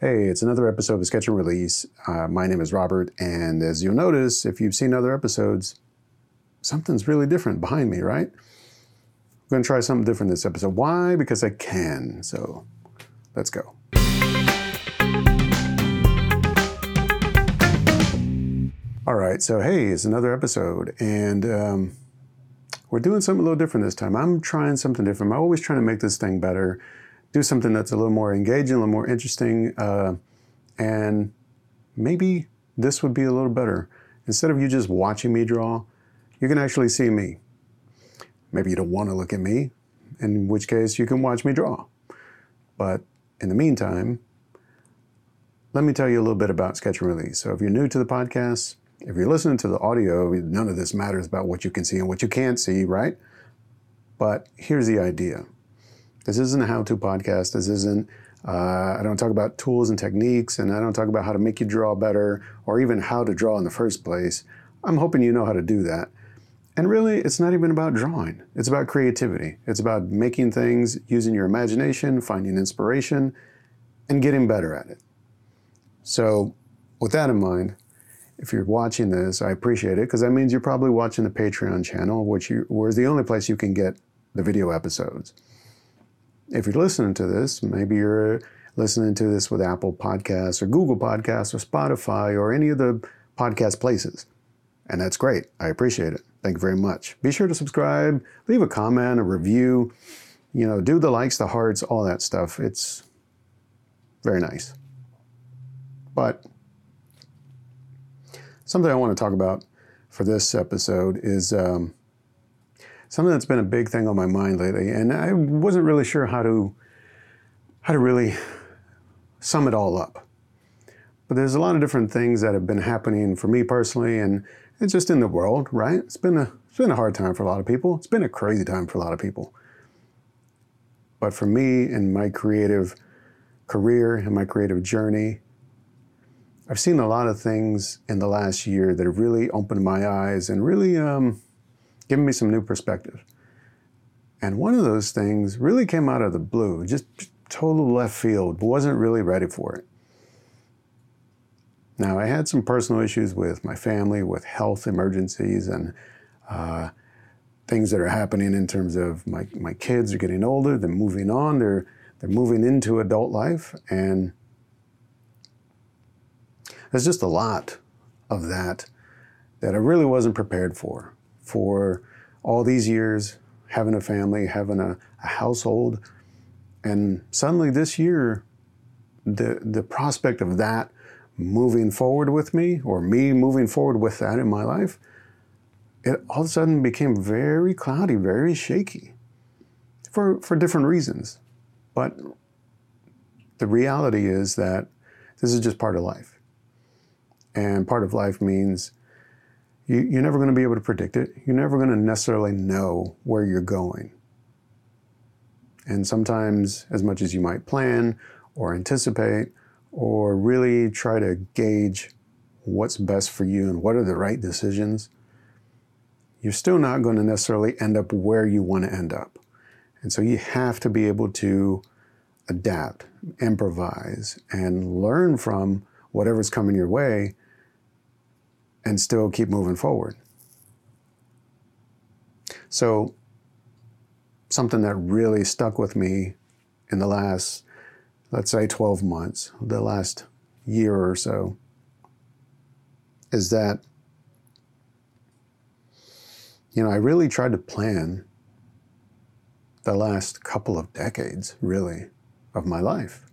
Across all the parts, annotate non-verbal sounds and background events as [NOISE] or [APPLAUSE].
Hey, it's another episode of Sketch and Release. Uh, my name is Robert, and as you'll notice, if you've seen other episodes, something's really different behind me, right? I'm going to try something different this episode. Why? Because I can. So let's go. All right, so hey, it's another episode, and um, we're doing something a little different this time. I'm trying something different. I'm always trying to make this thing better, do something that's a little more engaging, a little more interesting, uh, and maybe this would be a little better. Instead of you just watching me draw, you can actually see me. Maybe you don't want to look at me, in which case you can watch me draw. But in the meantime, let me tell you a little bit about Sketch and Release. So if you're new to the podcast, if you're listening to the audio, none of this matters about what you can see and what you can't see, right? But here's the idea. This isn't a how-to podcast. This isn't, uh, I don't talk about tools and techniques, and I don't talk about how to make you draw better or even how to draw in the first place. I'm hoping you know how to do that. And really, it's not even about drawing. It's about creativity. It's about making things, using your imagination, finding inspiration, and getting better at it. So, with that in mind, if you're watching this, I appreciate it because that means you're probably watching the Patreon channel, which you, is the only place you can get the video episodes. If you're listening to this, maybe you're listening to this with Apple Podcasts or Google Podcasts or Spotify or any of the podcast places. And that's great. I appreciate it. Thank you very much. Be sure to subscribe, leave a comment, a review, you know, do the likes, the hearts, all that stuff. It's very nice. But something I want to talk about for this episode is um, something that's been a big thing on my mind lately, and I wasn't really sure how to how to really sum it all up. But there's a lot of different things that have been happening for me personally, and it's just in the world, right? It's been a it's been a hard time for a lot of people. It's been a crazy time for a lot of people. But for me in my creative career and my creative journey, I've seen a lot of things in the last year that have really opened my eyes and really um, given me some new perspective. And one of those things really came out of the blue, just total left field, wasn't really ready for it. Now, I had some personal issues with my family, with health emergencies, and uh, things that are happening in terms of my, my kids are getting older, they're moving on, they're, they're moving into adult life, and there's just a lot of that that I really wasn't prepared for. For all these years, having a family, having a, a household, and suddenly this year, the the prospect of that moving forward with me, or me moving forward with that in my life, it all of a sudden became very cloudy, very shaky, for for different reasons. But the reality is that this is just part of life. And part of life means you, you're never going to be able to predict it. You're never going to necessarily know where you're going. And sometimes, as much as you might plan or anticipate or really try to gauge what's best for you and what are the right decisions, you're still not going to necessarily end up where you want to end up. And so you have to be able to adapt, improvise, and learn from whatever's coming your way and still keep moving forward. So, something that really stuck with me in the last, let's say, 12 months, the last year or so, is that, you know, I really tried to plan the last couple of decades, really, of my life.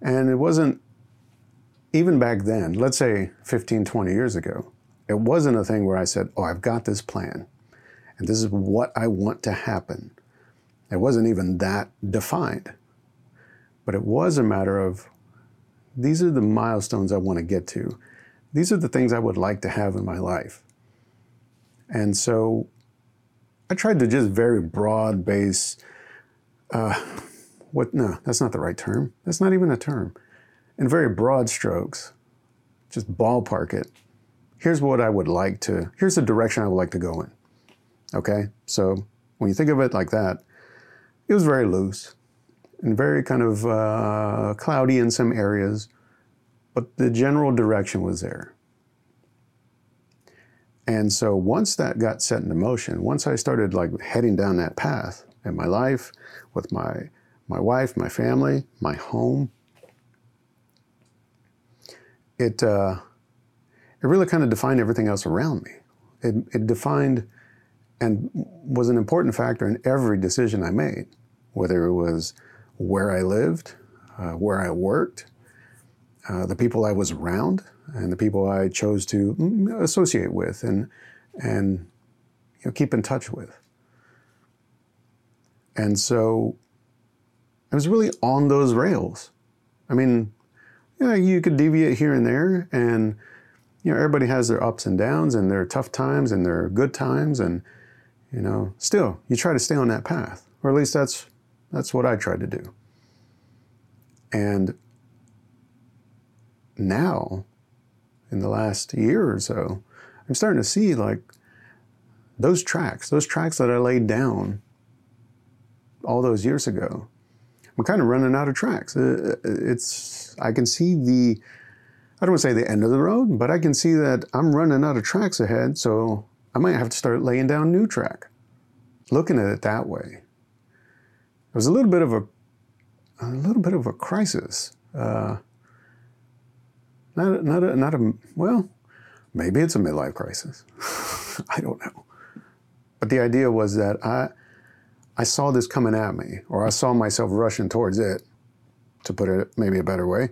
And it wasn't even back then, let's say 15, 20 years ago, it wasn't a thing where I said, Oh, I've got this plan, and this is what I want to happen. It wasn't even that defined. But it was a matter of these are the milestones I want to get to. These are the things I would like to have in my life. And so I tried to just very broad base, uh, what, no, that's not the right term. That's not even a term in very broad strokes, just ballpark it. Here's what I would like to, here's the direction I would like to go in. Okay? So when you think of it like that, it was very loose. and very kind of uh, cloudy in some areas, but the general direction was there. And so once that got set into motion, once I started like heading down that path in my life with my my wife, my family, my home, it uh, it really kind of defined everything else around me. It, it defined and was an important factor in every decision I made, whether it was where I lived, uh, where I worked, uh, the people I was around, and the people I chose to mm, associate with and and you know, keep in touch with. And so I was really on those rails. I mean, yeah, you could deviate here and there, and you know, everybody has their ups and downs, and their tough times, and their good times, and you know, still, you try to stay on that path, or at least that's that's what I tried to do. And now, in the last year or so, I'm starting to see like those tracks, those tracks that I laid down all those years ago. I'm kind of running out of tracks. Uh, it's I can see the I don't want to say the end of the road, but I can see that I'm running out of tracks ahead, so I might have to start laying down new track. Looking at it that way. It was a little bit of a a little bit of a crisis. Uh, not a, not a, not a well, maybe it's a midlife crisis. [LAUGHS] I don't know. But the idea was that I I saw this coming at me, or I saw myself rushing towards it, to put it maybe a better way.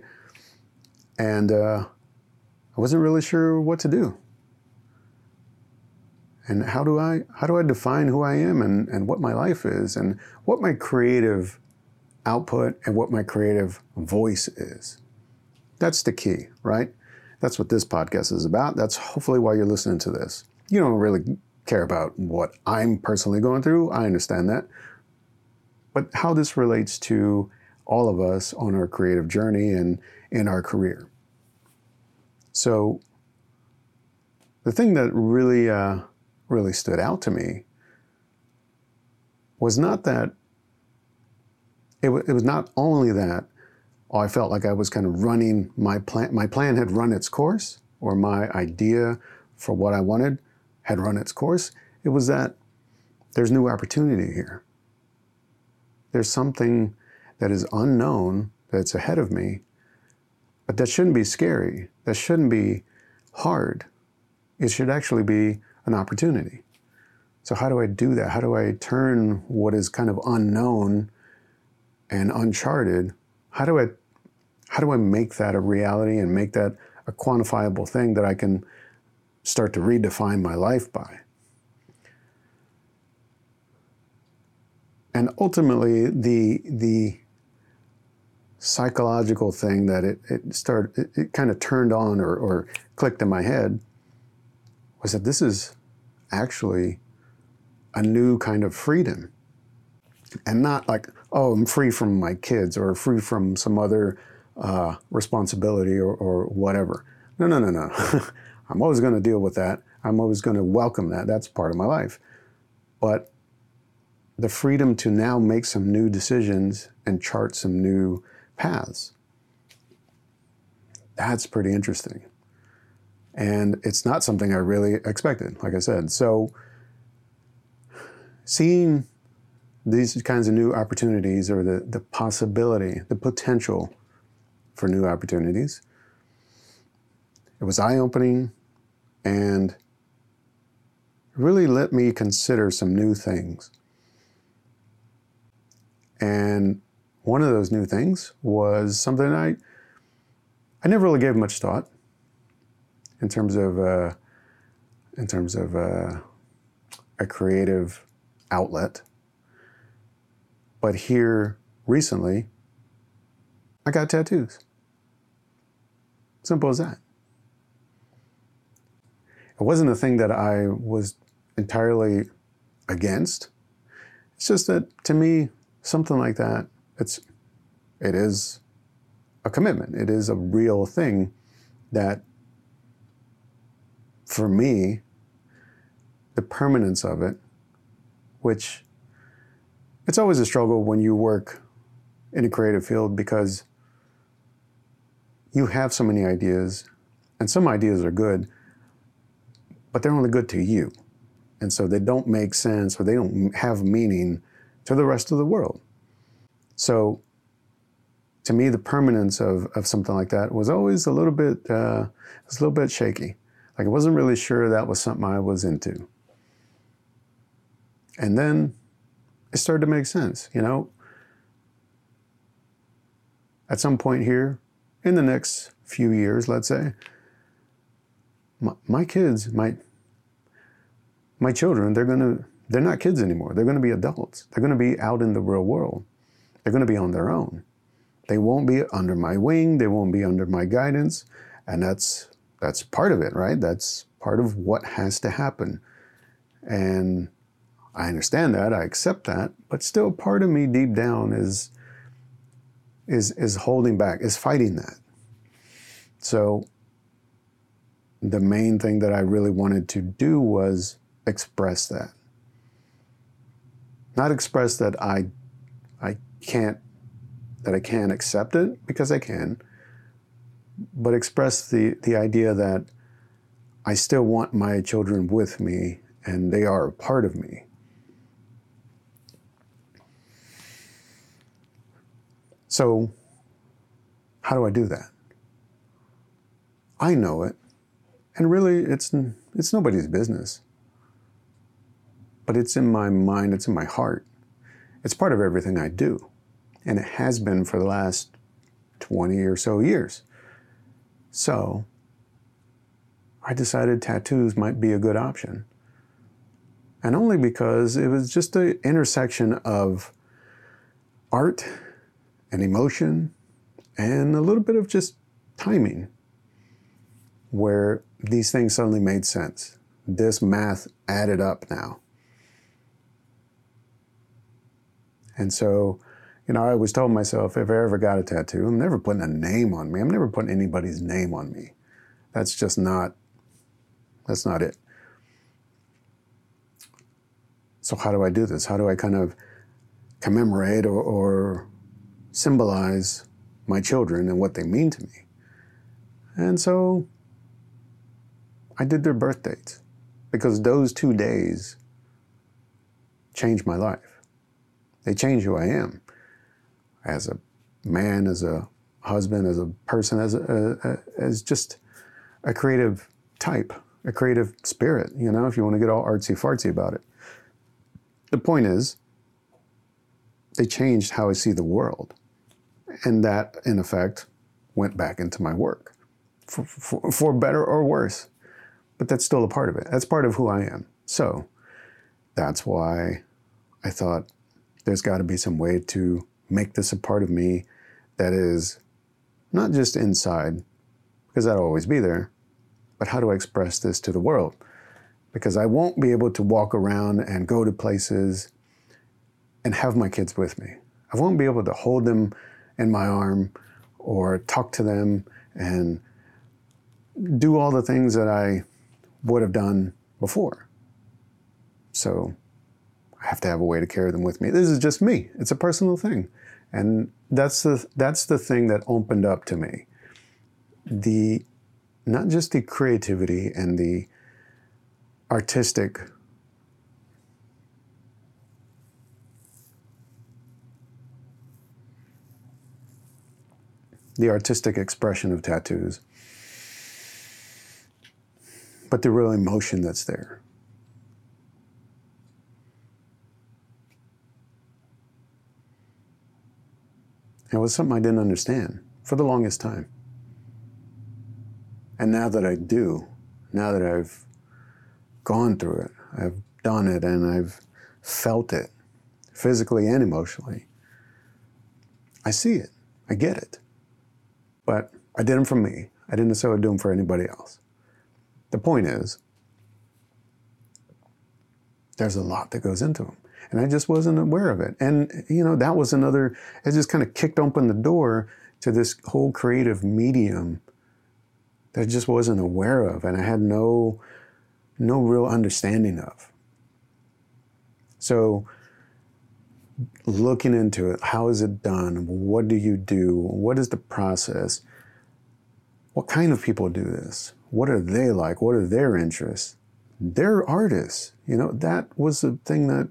And uh, I wasn't really sure what to do. And how do I how do I define who I am and, and what my life is and what my creative output and what my creative voice is? That's the key, right? That's what this podcast is about. That's hopefully why you're listening to this. You don't really care about what I'm personally going through. I understand that. But how this relates to all of us on our creative journey and in our career. So, the thing that really, uh, really stood out to me was not that, it, w- it was not only that I felt like I was kind of running my plan, my plan had run its course, or my idea for what I wanted had run its course. It was that there's new opportunity here. There's something that is unknown that's ahead of me, but that shouldn't be scary. That shouldn't be hard. It should actually be an opportunity. So, how do I do that? How do I turn what is kind of unknown and uncharted? How do I how do I make that a reality and make that a quantifiable thing that I can start to redefine my life by. And ultimately, the the psychological thing that it, it started, it, it kind of turned on or, or clicked in my head was that this is actually a new kind of freedom. And not like, oh, I'm free from my kids or free from some other uh, responsibility or, or whatever. No, no, no, no. [LAUGHS] I'm always going to deal with that. I'm always going to welcome that. That's part of my life. But the freedom to now make some new decisions and chart some new paths. That's pretty interesting. And it's not something I really expected, like I said. So, seeing these kinds of new opportunities or the, the possibility, the potential for new opportunities, it was eye opening and really let me consider some new things. And one of those new things was something I I never really gave much thought in terms of uh, in terms of uh, a creative outlet. But here recently, I got tattoos. Simple as that. It wasn't a thing that I was entirely against. It's just that to me, something like that, it's it is a commitment. It is a real thing that for me, the permanence of it, which it's always a struggle when you work in a creative field because you have so many ideas, and some ideas are good, but they're only good to you. And so they don't make sense or they don't have meaning to the rest of the world. So to me, the permanence of, of something like that was always a little bit, uh, was a little bit shaky. Like I wasn't really sure that was something I was into. And then it started to make sense, you know. At some point here, in the next few years, let's say, my, my kids, my my children, they're gonna they're not kids anymore. They're gonna be adults. They're gonna be out in the real world. They're gonna be on their own. They won't be under my wing. They won't be under my guidance, and that's that's part of it, right? That's part of what has to happen. And I understand that, I accept that, but still part of me deep down is is is holding back, is fighting that. So the main thing that I really wanted to do was express that. Not express that I I can't that I can't accept it because I can, but express the, the idea that I still want my children with me and they are a part of me. So, how do I do that? I know it, and really, it's, it's nobody's business. But it's in my mind, it's in my heart. It's part of everything I do, and it has been for the last 20 or so years. So, I decided tattoos might be a good option. And only because it was just an intersection of art and emotion and a little bit of just timing where these things suddenly made sense. This math added up now. And so, you know, I always told myself if I ever got a tattoo, I'm never putting a name on me. I'm never putting anybody's name on me. That's just not, that's not it. So, how do I do this? How do I kind of commemorate or, or symbolize my children and what they mean to me. And so I did their birth dates because those two days changed my life. They changed who I am as a man, as a husband, as a person, as, a, a, as just a creative type, a creative spirit, you know, if you want to get all artsy fartsy about it. The point is, they changed how I see the world. And that, in effect, went back into my work for, for, for, better or worse. But that's still a part of it. That's part of who I am. So that's why I thought there's got to be some way to make this a part of me that is not just inside, because that'll always be there, but how do I express this to the world? Because I won't be able to walk around and go to places and have my kids with me. I won't be able to hold them in my arm or talk to them and do all the things that I would have done before. So I have to have a way to carry them with me. This is just me. It's a personal thing. And that's the that's the thing that opened up to me. The not just the creativity and the artistic the artistic expression of tattoos, but the real emotion that's there. It was something I didn't understand for the longest time. And now that I do, now that I've gone through it, I've done it, and I've felt it physically and emotionally, I see it, I get it. But I did them for me. I didn't necessarily do them for anybody else. The point is, there's a lot that goes into them. And I just wasn't aware of it. And, you know, that was another, it just kind of kicked open the door to this whole creative medium that I just wasn't aware of and I had no, no real understanding of. So looking into it. How is it done? What do you do? What is the process? What kind of people do this? What are they like? What are their interests? They're artists. You know, that was the thing that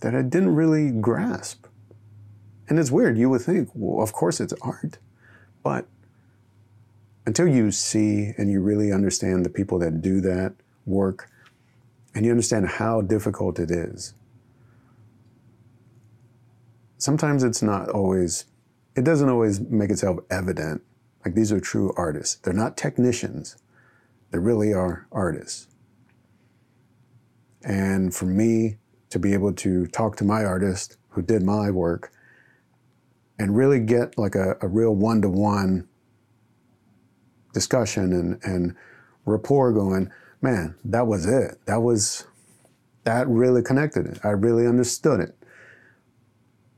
that I didn't really grasp. And it's weird. You would think, well, of course it's art. But until you see and you really understand the people that do that work and you understand how difficult it is, sometimes it's not always, it doesn't always make itself evident. Like these are true artists. They're not technicians, they really are artists. And for me to be able to talk to my artist who did my work and really get like a, a real one to one discussion and, and rapport going, man, that was it. That was, that really connected it. I really understood it.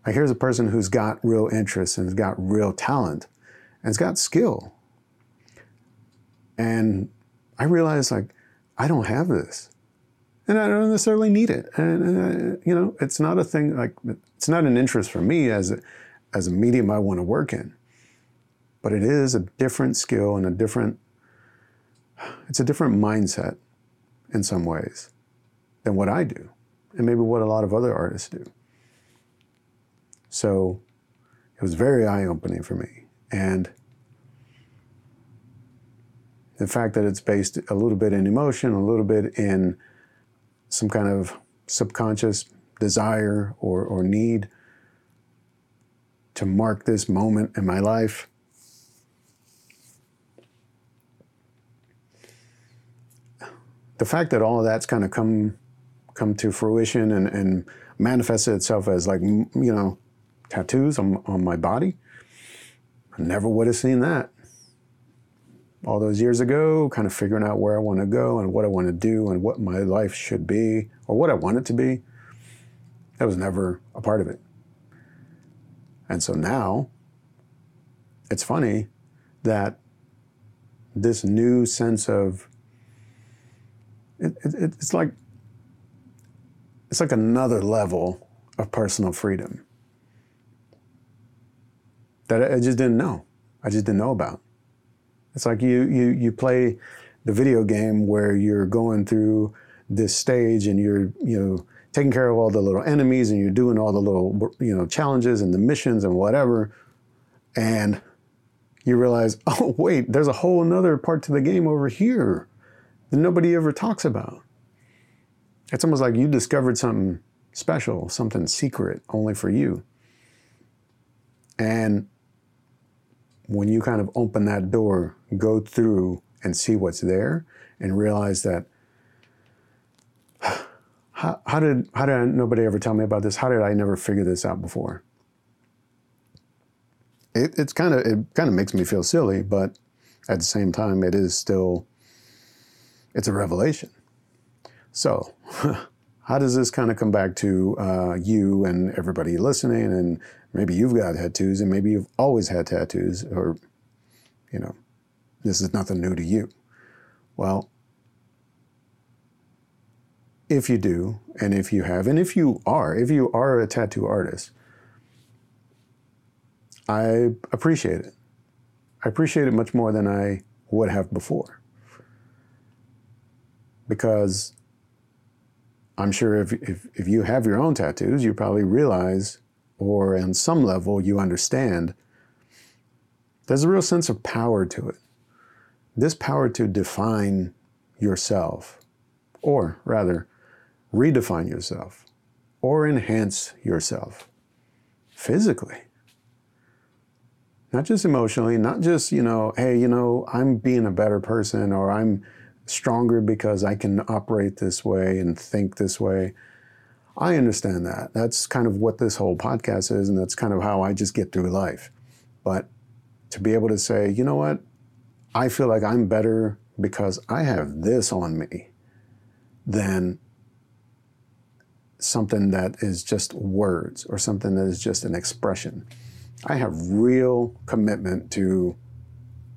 Like here's a person who's got real interest and has got real talent and it's got skill. And I realized like, I don't have this. And I don't necessarily need it. And, uh, you know, it's not a thing like, it's not an interest for me as a, as a medium I want to work in. But it is a different skill and a different, it's a different mindset in some ways than what I do, and maybe what a lot of other artists do. So it was very eye opening for me. And the fact that it's based a little bit in emotion, a little bit in some kind of subconscious desire or, or need to mark this moment in my life. The fact that all of that's kind of come come to fruition and, and manifested itself as like you know tattoos on, on my body, I never would have seen that. All those years ago, kind of figuring out where I want to go and what I want to do and what my life should be or what I want it to be, that was never a part of it. And so now it's funny that this new sense of it, it, it's like it's like another level of personal freedom that I just didn't know. I just didn't know about. It's like you you you play the video game where you're going through this stage and you're you know taking care of all the little enemies and you're doing all the little you know challenges and the missions and whatever. And you realize [LAUGHS] oh wait there's a whole another part to the game over here that nobody ever talks about. It's almost like you discovered something special something secret only for you. And when you kind of open that door go through and see what's there and realize that [SIGHS] how, how did how did nobody ever tell me about this? How did I never figure this out before? It, it's kind of it kind of makes me feel silly, but at the same time, it is still it's a revelation. So, [LAUGHS] how does this kind of come back to uh, you and everybody listening? And maybe you've got tattoos, and maybe you've always had tattoos, or you know, this is nothing new to you. Well, if you do, and if you have, and if you are, if you are a tattoo artist, I appreciate it. I appreciate it much more than I would have before. Because I'm sure if, if, if you have your own tattoos, you probably realize, or on some level, you understand, there's a real sense of power to it. This power to define yourself, or rather, redefine yourself or enhance yourself physically. Not just emotionally, not just, you know, hey, you know, I'm being a better person or I'm stronger because I can operate this way and think this way. I understand that. That's kind of what this whole podcast is, and that's kind of how I just get through life. But to be able to say, you know what, I feel like I'm better because I have this on me than something that is just words or something that is just an expression. I have real commitment to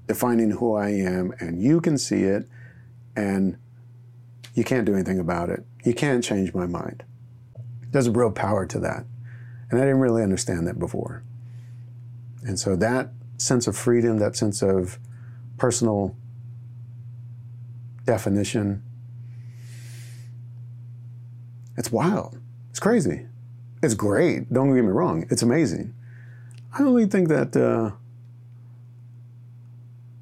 defining who I am, and you can see it, and you can't do anything about it. You can't change my mind. There's a real power to that. And I didn't really understand that before. And so that sense of freedom, that sense of personal definition, it's wild. It's crazy. It's great. Don't get me wrong. It's amazing. I only think that uh,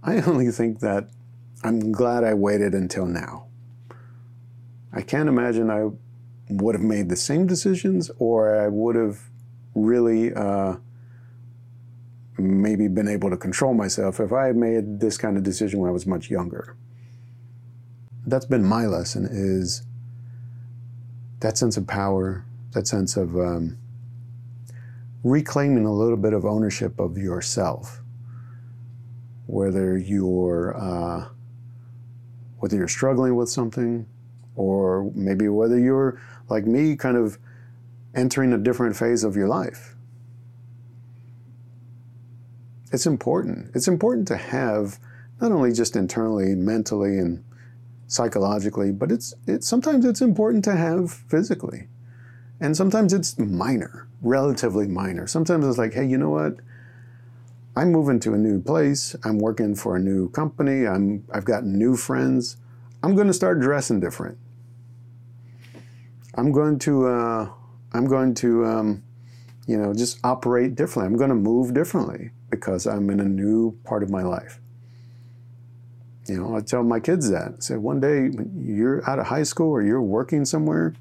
I only think that I'm glad I waited until now. I can't imagine I would have made the same decisions or I would have really uh, maybe been able to control myself if I had made this kind of decision when I was much younger. That's been my lesson is that sense of power, that sense of um, reclaiming a little bit of ownership of yourself, whether you're uh, whether you're struggling with something, or maybe whether you're like me, kind of entering a different phase of your life. It's important. It's important to have not only just internally, mentally, and psychologically, but it's, it's sometimes it's important to have physically. And sometimes it's minor, relatively minor. Sometimes it's like, hey, you know what? I'm moving to a new place. I'm working for a new company. I'm, I've got new friends. I'm going to start dressing different. I'm going to, uh, I'm going to, um, you know, just operate differently. I'm going to move differently because I'm in a new part of my life. You know, I tell my kids that. I say, one day you're out of high school or you're working somewhere,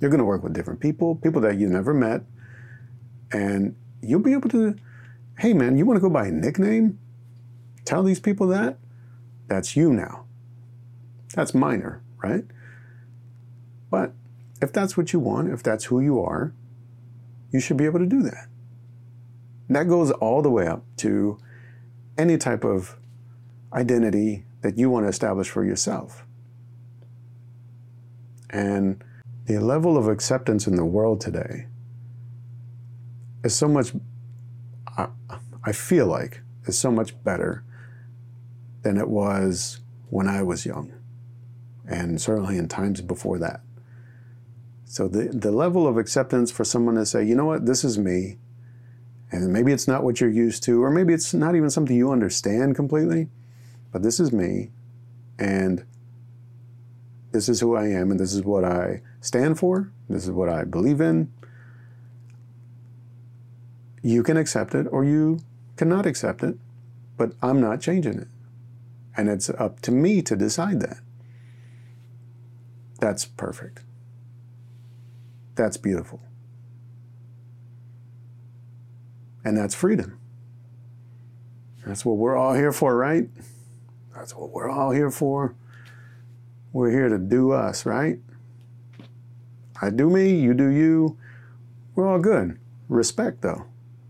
you're going to work with different people, people that you never met, and you'll be able to, hey man, you want to go by a nickname? Tell these people that. That's you now. That's minor, right? But if that's what you want, if that's who you are, you should be able to do that. And that goes all the way up to any type of identity that you want to establish for yourself. And the level of acceptance in the world today is so much, I, feel like, is so much better than it was when I was young, and certainly in times before that. So the, the level of acceptance for someone to say, you know what, this is me, and maybe it's not what you're used to, or maybe it's not even something you understand completely, but this is me, and this is who I am, and this is what I stand for, this is what I believe in. You can accept it or you cannot accept it, but I'm not changing it. And it's up to me to decide that. That's perfect. That's beautiful. And that's freedom. That's what we're all here for, right? That's what we're all here for. We're here to do us, right? I do me, you do you. We're all good. Respect, though.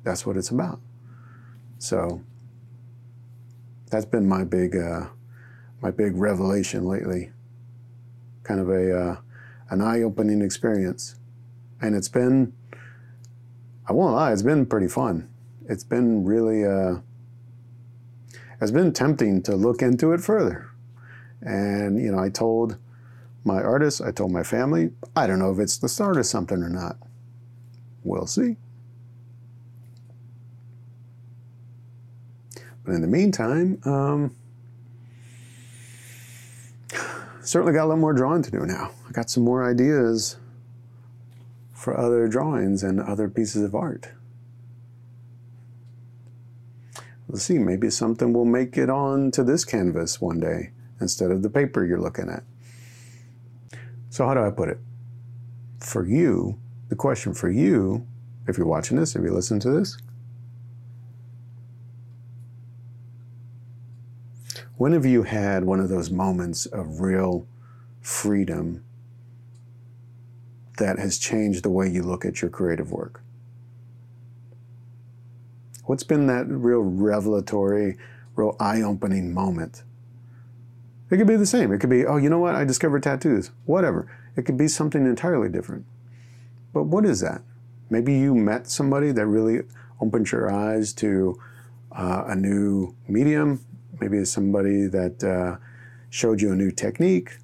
That's what it's about. So that's been my big, uh, my big revelation lately. Kind of a uh, an eye-opening experience, and it's been. I won't lie, it's been pretty fun. It's been really. Uh, it's been tempting to look into it further. And, you know, I told my artists, I told my family, I don't know if it's the start of something or not. We'll see. In the meantime, um, certainly got a lot more drawing to do now. I got some more ideas for other drawings and other pieces of art. Let's see, maybe something will make it on to this canvas one day instead of the paper you're looking at. So, how do I put it? For you, the question for you, if you're watching this, if you listen to this, when have you had one of those moments of real freedom that has changed the way you look at your creative work? What's been that real revelatory, real eye opening moment it could be the same. It could be, oh, you know what? I discovered tattoos. Whatever. It could be something entirely different. But what is that? Maybe you met somebody that really opened your eyes to uh, a new medium. Maybe it's somebody that uh, showed you a new technique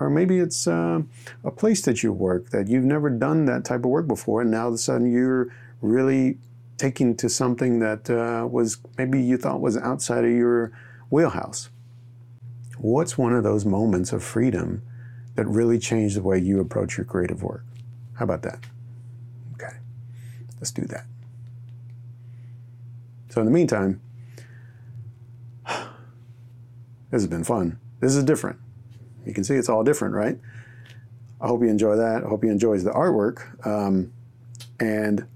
Or maybe it's uh, a place that you work that you've never done that type of work before, and now all of a sudden you're really taking to something that uh, was maybe you thought was outside of your wheelhouse. What's one of those moments of freedom that really changed the way you approach your creative work? How about that? Okay, let's do that. So, in the meantime, this has been fun. This is different. You can see it's all different, right? I hope you enjoy that. I hope you enjoy the artwork. Um, and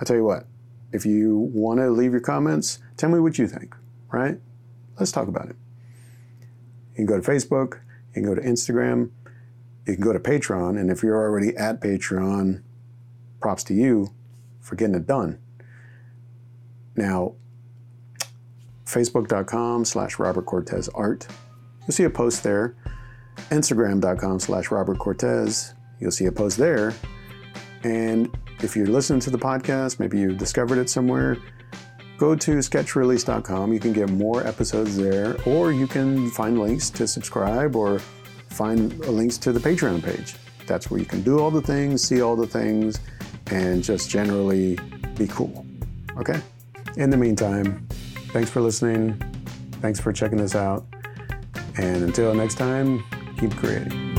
I tell you what, if you want to leave your comments, tell me what you think, right? Let's talk about it. You can go to Facebook, you can go to Instagram, you can go to Patreon, and if you're already at Patreon, props to you for getting it done. Now, facebook.com slash Robert Cortez Art. You'll see a post there. Instagram.com slash Robert Cortez. You'll see a post there. And if you're listening to the podcast, maybe you discovered it somewhere, go to sketchrelease.com. You can get more episodes there, or you can find links to subscribe or find links to the Patreon page. That's where you can do all the things, see all the things, and just generally be cool. Okay? In the meantime, thanks for listening. Thanks for checking this out. And until next time, keep creating.